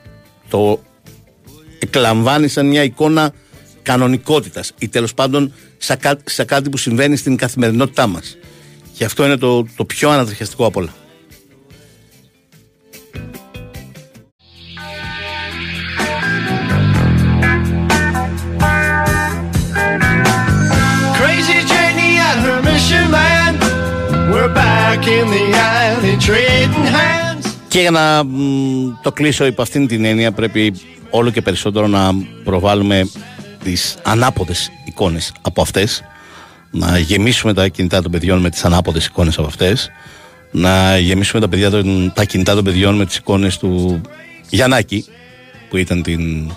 [SPEAKER 1] το εκλαμβάνει σαν μια εικόνα κανονικότητας ή τέλος πάντων σε, κά- σε κάτι που συμβαίνει στην καθημερινότητά μας. Και αυτό είναι το, το πιο ανατριχιαστικό απ' όλα. Και για να μ, το κλείσω υπό αυτήν την έννοια πρέπει όλο και περισσότερο να προβάλλουμε τις ανάποδες εικόνες από αυτές να γεμίσουμε τα κινητά των παιδιών με τις ανάποδες εικόνες από αυτές να γεμίσουμε τα, παιδιά, των- τα κινητά των παιδιών με τις εικόνες του Γιαννάκη που ήταν την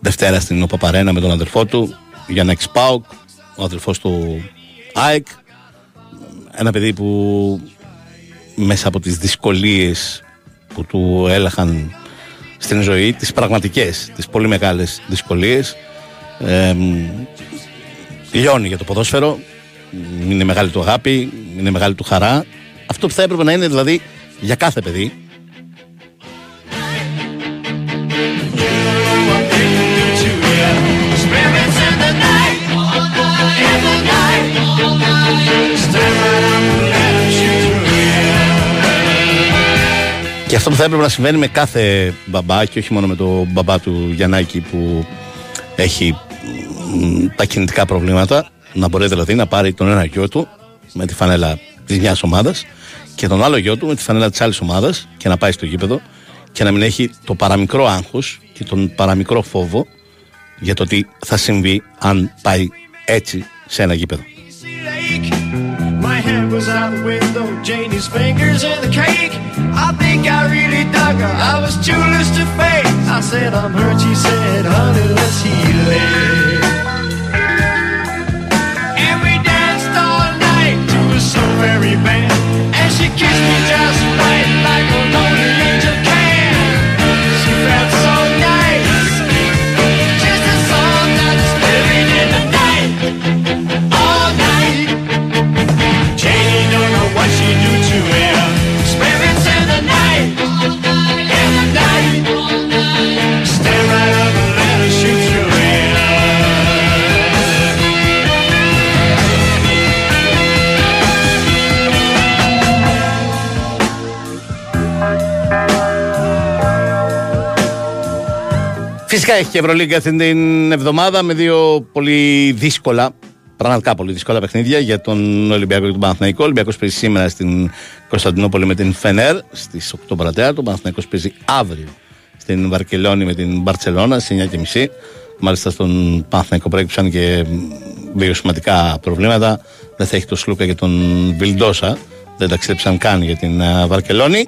[SPEAKER 1] Δευτέρα στην Οπαπαρένα με τον αδερφό του Γιαννάκης Πάουκ ο αδερφός του ΑΕΚ ένα παιδί που μέσα από τις δυσκολίες που του έλαχαν στην ζωή, τις πραγματικές, τις πολύ μεγάλες δυσκολίες. Ε, λιώνει για το ποδόσφαιρο, είναι μεγάλη του αγάπη, είναι μεγάλη του χαρά. Αυτό που θα έπρεπε να είναι δηλαδή για κάθε παιδί. Και αυτό που θα έπρεπε να συμβαίνει με κάθε μπαμπά και όχι μόνο με το μπαμπά του Γιαννάκη που έχει μ, τα κινητικά προβλήματα να μπορεί δηλαδή να πάρει τον ένα γιο του με τη φανέλα της μιας ομάδας και τον άλλο γιο του με τη φανέλα της άλλης ομάδας και να πάει στο γήπεδο και να μην έχει το παραμικρό άγχος και τον παραμικρό φόβο για το τι θα συμβεί αν πάει έτσι σε ένα γήπεδο.
[SPEAKER 11] My hand was out the window, Janie's fingers in the cake. I think I really dug her. I was too loose to fake. I said, I'm hurt. She said, honey, let's heal it. And we danced all night to a so very band. And she kissed me just right, like a
[SPEAKER 1] Φυσικά έχει και Ευρωλίγκα αυτή την εβδομάδα με δύο πολύ δύσκολα, πραγματικά πολύ δύσκολα παιχνίδια για τον Ολυμπιακό και τον Παναθηναϊκό. Ο Ολυμπιακός παίζει σήμερα στην Κωνσταντινούπολη με την Φενέρ στις 8 παρατέρα. Το Παναθηναϊκός παίζει αύριο στην Βαρκελόνη με την Μπαρτσελώνα στις 9.30. Μάλιστα στον Παναθηναϊκό προέκυψαν και δύο σημαντικά προβλήματα. Δεν θα έχει το Σλούκα και τον Βιλντόσα. Δεν ταξίδεψαν καν για την α, Βαρκελόνη.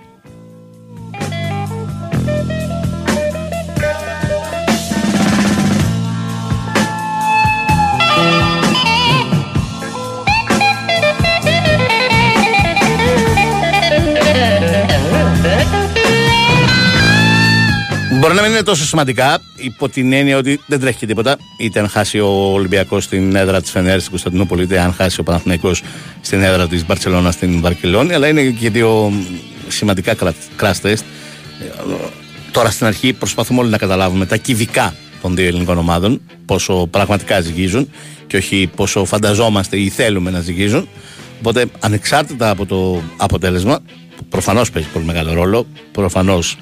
[SPEAKER 1] Είναι τόσο σημαντικά υπό την έννοια ότι δεν τρέχει και τίποτα. Είτε αν χάσει ο Ολυμπιακός στην έδρα της Φενέρ στην Κωνσταντινούπολη, είτε αν χάσει ο Παναθηναϊκός στην έδρα της Μπαρσελόνα στην Βαρκελόνη. Αλλά είναι και δύο σημαντικά crash test. Τώρα στην αρχή προσπαθούμε όλοι να καταλάβουμε τα κυβικά των δύο ελληνικών ομάδων, πόσο πραγματικά ζυγίζουν και όχι πόσο φανταζόμαστε ή θέλουμε να ζυγίζουν. Οπότε ανεξάρτητα από το αποτέλεσμα, που προφανώς παίζει πολύ μεγάλο ρόλο, προφανώς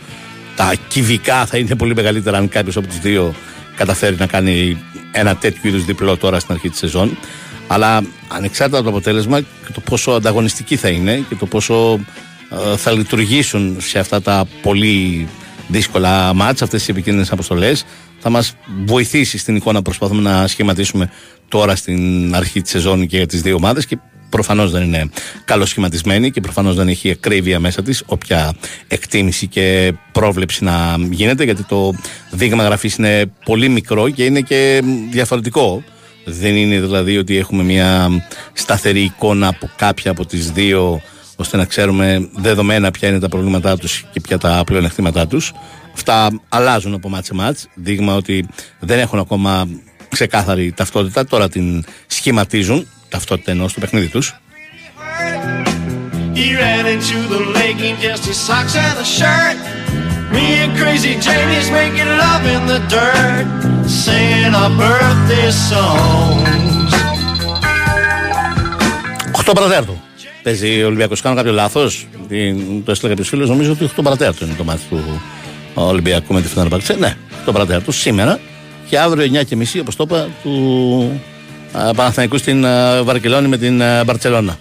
[SPEAKER 1] τα κυβικά θα είναι πολύ μεγαλύτερα αν κάποιος από τους δύο καταφέρει να κάνει ένα τέτοιο είδους διπλό τώρα στην αρχή της σεζόν. Αλλά ανεξάρτητα από το αποτέλεσμα και το πόσο ανταγωνιστικοί θα είναι και το πόσο ε, θα λειτουργήσουν σε αυτά τα πολύ δύσκολα μάτς, αυτές τις επικίνδυνες αποστολές θα μας βοηθήσει στην εικόνα που προσπαθούμε να σχηματίσουμε τώρα στην αρχή της σεζόν και για τις δύο ομάδες και προφανώς δεν είναι καλοσχηματισμένη και προφανώς δεν έχει ακρίβεια μέσα της όποια εκτίμηση και πρόβλεψη να γίνεται γιατί το δείγμα γραφής είναι πολύ μικρό και είναι και διαφορετικό. Δεν είναι δηλαδή ότι έχουμε μια σταθερή εικόνα από κάποια από τις δύο ώστε να ξέρουμε δεδομένα ποια είναι τα προβλήματά τους και ποια τα πλεονεκτήματά τους. Αυτά αλλάζουν από μάτς σε μάτς, δείγμα ότι δεν έχουν ακόμα ξεκάθαρη ταυτότητα, τώρα την σχηματίζουν, ταυτότητας εννοώ στο παιχνίδι τους.
[SPEAKER 11] He ran into the lake in just his socks and a shirt. Me and crazy Janie's making love in the dirt, singing our birthday songs.
[SPEAKER 1] 8 παρατέρτο. Παίζει ο Ολυμπιακός. Κάνω κάποιο λάθος; Το έστειλα κάποιο φίλο. Νομίζω ότι 8 παρατέρτο είναι το μάτι του Ολυμπιακού με τη Φενέρμπαξε. Ναι, 8 παρατέρτο σήμερα και αύριο 9 και μισή, όπως το είπα, του α, Παναθηναϊκούς στην α, Βαρκελόνη με την α, Μπαρτσελώνα.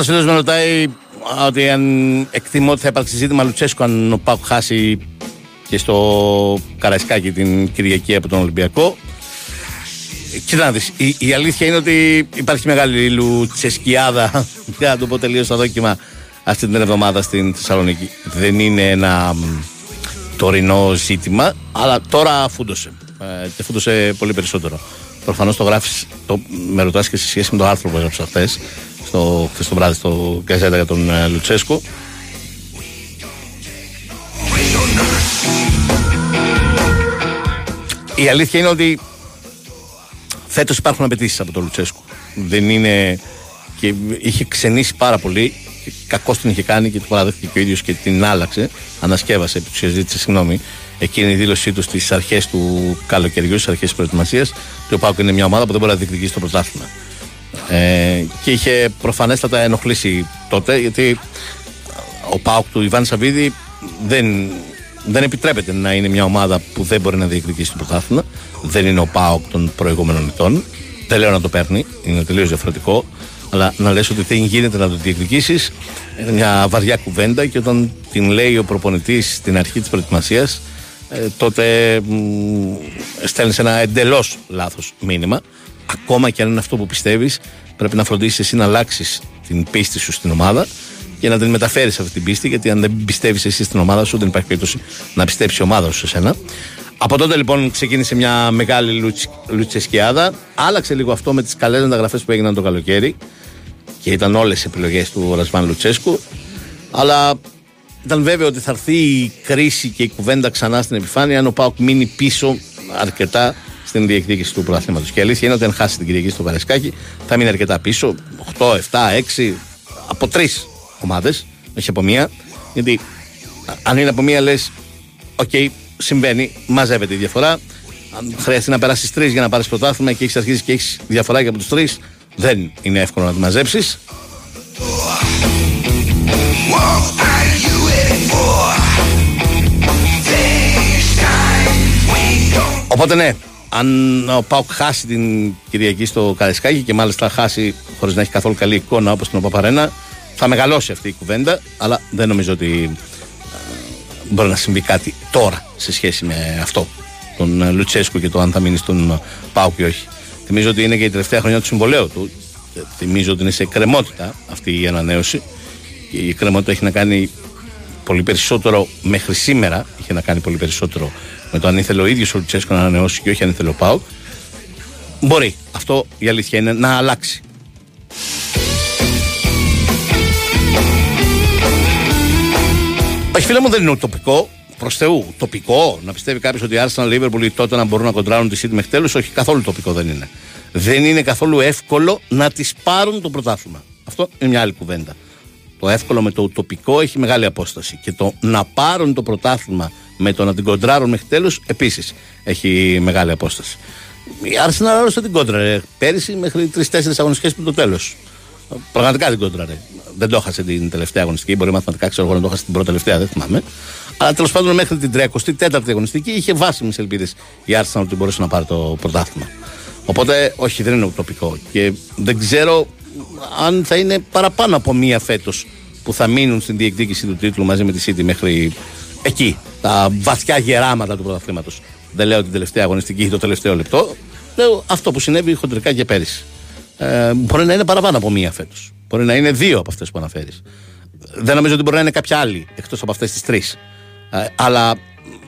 [SPEAKER 1] Ένα άλλο φίλος με ρωτάει α, ότι αν εκτιμώ ότι θα υπάρξει ζήτημα Λουτσέσκου αν ο Πάουκ χάσει και στο Καραϊσκάκι την Κυριακή από τον Ολυμπιακό. Κοίτα να δεις, η, η αλήθεια είναι ότι υπάρχει μεγάλη λουτσεσκιάδα, [laughs] για να το πω τελείως στο δόκιμα, αυτή την εβδομάδα στην Θεσσαλονίκη. Δεν είναι ένα μ, τωρινό ζήτημα, αλλά τώρα φούντωσε. Ε, και φούντωσε πολύ περισσότερο. Προφανώς το γράφεις, το, με ρωτάς και σε σχέση με το άρθρο που έγραψα χθες, στο, χθες το βράδυ στο Γκαζέτα για τον ε, Λουτσέσκο. Η αλήθεια είναι ότι φέτος υπάρχουν απαιτήσεις από τον Λουτσέσκου. Δεν είναι. και είχε ξενήσει πάρα πολύ. Κακώ την είχε κάνει και το παραδέχτηκε και ο ίδιος και την άλλαξε. Ανασκεύασε, του ζήτησε συγγνώμη. Εκείνη η δήλωσή του στις αρχές του καλοκαιριού, στις αρχές της προετοιμασίας. Το ΠΑΟΚ είναι μια ομάδα που δεν μπορεί να διεκδικήσει το πρωτάθλημα. Ε, και είχε προφανέστατα ενοχλήσει τότε γιατί ο ΠΑΟΚ του Ιβάν Σαββίδη δεν, δεν επιτρέπεται να είναι μια ομάδα που δεν μπορεί να διεκδικήσει το πρωτάθλημα. Δεν είναι ο ΠΑΟΚ των προηγούμενων ετών. Δεν λέω να το παίρνει, είναι τελείως διαφορετικό. Αλλά να λες ότι δεν γίνεται να το διεκδικήσεις είναι μια βαριά κουβέντα και όταν την λέει ο προπονητής στην αρχή της προετοιμασίας, ε, τότε στέλνεις ένα εντελώς λάθος μήνυμα. Ακόμα και αν είναι αυτό που πιστεύεις, πρέπει να φροντίσεις εσύ να αλλάξεις την πίστη σου στην ομάδα και να την μεταφέρεις αυτή την πίστη. Γιατί αν δεν πιστεύεις εσύ στην ομάδα σου, δεν υπάρχει περίπτωση να πιστέψει η ομάδα σου σε σένα. Από τότε λοιπόν ξεκίνησε μια μεγάλη λουτσ, λουτσεσκιάδα. Άλλαξε λίγο αυτό με τις καλές μεταγραφέ που έγιναν το καλοκαίρι και ήταν όλες οι επιλογές του Ρασβάν Λουτσέσκου. Αλλά ήταν βέβαιο ότι θα έρθει η κρίση και η κουβέντα ξανά στην επιφάνεια αν ο ΠΑΟΚ μείνει πίσω αρκετά στην διεκδίκηση του πρωταθλήματος. Και η αλήθεια είναι ότι αν χάσει την Κυριακή στο Καραϊσκάκη θα μείνει αρκετά πίσω. 8, 7, 6, από τρεις ομάδες, όχι από μία. Γιατί αν είναι από μία, λες, οκ, συμβαίνει, μαζεύεται η διαφορά. Αν χρειαστεί να περάσεις τρεις για να πάρεις πρωτάθλημα και έχεις αρχίσει και έχεις διαφορά και από τους τρεις, δεν είναι εύκολο να τη μαζέψεις.
[SPEAKER 12] What are you waiting for? This time we don't.
[SPEAKER 1] Οπότε ναι, αν ο Πάουκ χάσει την Κυριακή στο Καρεσκάκι και μάλιστα χάσει χωρίς να έχει καθόλου καλή εικόνα όπως την Παπαρένα, θα μεγαλώσει αυτή η κουβέντα. Αλλά δεν νομίζω ότι ε, μπορεί να συμβεί κάτι τώρα σε σχέση με αυτό. Τον ε, Λουτσέσκου και το αν θα μείνει στον ε, Πάουκ ή όχι. Θυμίζω ότι είναι και η τελευταία χρονιά του συμβολέου του. Ε, Θυμίζω ότι είναι σε κρεμότητα αυτή η ανανέωση. Και η κρεμότητα έχει να κάνει πολύ περισσότερο μέχρι σήμερα. Είχε να κάνει πολύ περισσότερο με το αν ήθελε ο ίδιος ο Λουτσέσκο να ανανεώσει και όχι αν ήθελε ο Πάουκ. Μπορεί. Αυτό η αλήθεια είναι να αλλάξει. Όχι, φίλε μου, δεν είναι ουτοπικό. Προς Θεού, τοπικό να πιστεύει κάποιος ότι η Arsenal, Liverpool ή τότε να μπορούν να κοντράρουν τη City μέχρι τέλου. Όχι, καθόλου τοπικό δεν είναι. Δεν είναι καθόλου εύκολο να τις πάρουν το πρωτάθλημα. Αυτό είναι μια άλλη κουβέντα. Το εύκολο με το ουτοπικό έχει μεγάλη απόσταση. Και το να πάρουν το πρωτάθλημα με το να την κοντράρουν μέχρι τέλους επίσης έχει μεγάλη απόσταση. Η Arsenal άλλωστε την κόντραρε πέρυσι μέχρι τρει-τέσσερι αγωνιστικές πριν το τέλος. Πραγματικά την κόντραρε. Δεν το έχασε την τελευταία αγωνιστική. Μπορεί μαθηματικά ξέρω εγώ να το έχασε την πρώτη τελευταία, δεν θυμάμαι. Αλλά τέλος πάντων μέχρι την 34η αγωνιστική είχε βάσιμες ελπίδες η Arsenal ότι μπορούσε να πάρει το πρωτάθλημα. Οπότε όχι, δεν είναι ουτοπικό. Και δεν ξέρω αν θα είναι παραπάνω από μία φέτος που θα μείνουν στην διεκδίκηση του τίτλου μαζί με τη City μέχρι εκεί. Τα βαθιά γεράματα του πρωταθλήματος. Δεν λέω την τελευταία αγωνιστική ή το τελευταίο λεπτό. Λέω αυτό που συνέβη χοντρικά και πέρυσι. Ε, μπορεί να είναι παραπάνω από μία φέτος. Μπορεί να είναι δύο από αυτές που αναφέρεις. Δεν νομίζω ότι μπορεί να είναι κάποια άλλη εκτός από αυτές τις τρεις. Ε, αλλά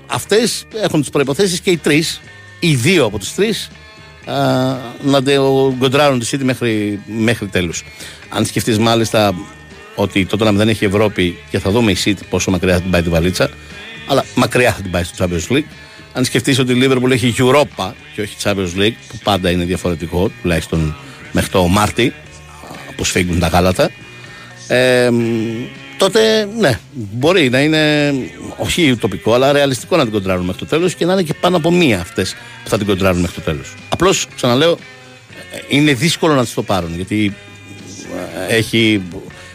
[SPEAKER 1] αυτές έχουν τις προποθέσει και οι τρεις, οι δύο από τις τρεις, να το κοντράρουν τη City μέχρι, μέχρι τέλους. Αν σκεφτείς μάλιστα ότι τότε να δεν έχει Ευρώπη και θα δούμε η City πόσο μακριά θα την πάει τη βαλίτσα, αλλά μακριά θα την πάει στο Champions League. Αν σκεφτείς ότι η Liverpool έχει Europa και όχι Champions League, που πάντα είναι διαφορετικό, τουλάχιστον μέχρι το Μάρτι, που σφίγγουν τα γάλατα, ε, τότε ναι, μπορεί να είναι όχι ουτοπικό, αλλά ρεαλιστικό να την κοντράρουν μέχρι το τέλος και να είναι και πάνω από μία αυτές που θα την κοντράρουν μέχρι το τέλος. Απλώς, ξαναλέω, είναι δύσκολο να τις το πάρουν γιατί ε, έχει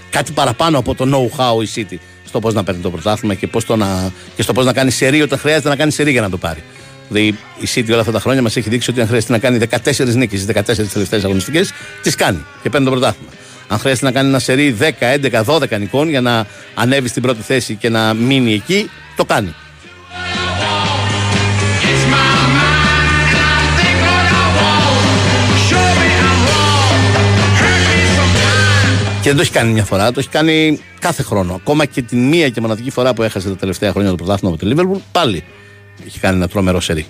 [SPEAKER 1] κάτι παραπάνω από το know-how η City στο πώς να παίρνει το πρωτάθλημα και, πώς το να, και στο πώς να κάνει σερή όταν χρειάζεται να κάνει σερή για να το πάρει. Δηλαδή η City όλα αυτά τα χρόνια μας έχει δείξει ότι αν χρειάζεται να κάνει 14 νίκες στις 14 τελευταίες αγωνιστικές, τις κάνει και παίρνει το πρωτάθλημα. Αν χρειάζεται να κάνει ένα σερί 10, 11, 12 νικών για να ανέβει στην πρώτη θέση και να μείνει εκεί, το κάνει. Και δεν το έχει κάνει μια φορά, το έχει κάνει κάθε χρόνο. Ακόμα και την μία και μοναδική φορά που έχασε τα τελευταία χρόνια το πρωτάθλημα από τη Liverpool, πάλι έχει κάνει ένα τρομερό σερί.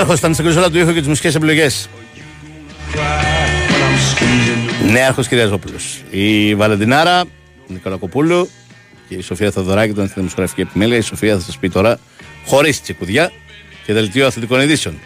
[SPEAKER 1] Νέαρχος ήταν στην κονσόλα του ήχου και τις μουσικές επιλογές. Νέαρχος Κυριαζόπουλος. Η Βαλεντινάρα Νικολακοπούλου και η Σοφία Θοδωράκη ήταν στη δημοσιογραφική επιμέλεια. Η Σοφία θα σας πει τώρα χωρίς τσικουδιά και δελτίο αθλητικών ειδήσεων.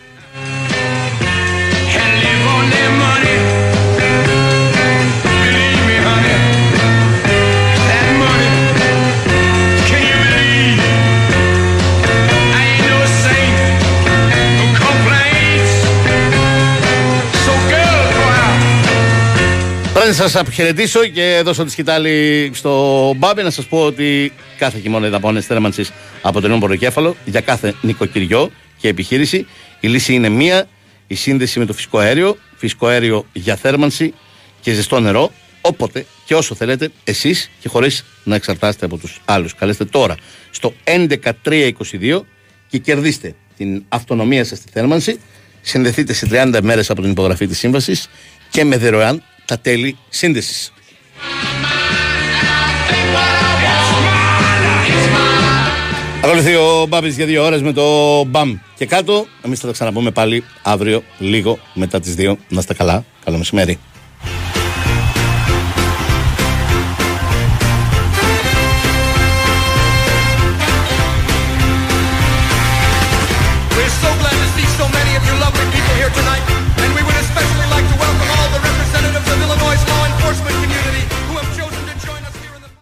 [SPEAKER 1] Πριν σας αποχαιρετήσω και δώσω τη σκητάλη στο Μπάμπη να σας πω ότι κάθε χειμώνα οι δαπάνε θέρμανσης αποτελούν πρωτοκέφαλο για κάθε νοικοκυριό και επιχείρηση. Η λύση είναι μία, η σύνδεση με το φυσικό αέριο, φυσικό αέριο για θέρμανση και ζεστό νερό, όποτε και όσο θέλετε εσείς και χωρίς να εξαρτάστε από τους άλλους. Καλέστε τώρα στο 11322 και κερδίστε την αυτονομία σας στη θέρμανση. Συνδεθείτε σε 30 μέρες από την υπογραφή της σύμβασης και με δωρεάν τα τέλη σύνδεσης. Ακολουθεί ο Μπάμπης για δύο ώρες με το μπαμ και κάτω. Εμείς θα τα ξαναπούμε πάλι αύριο, λίγο μετά τις δύο. Να είστε καλά. Καλό μεσημέρι.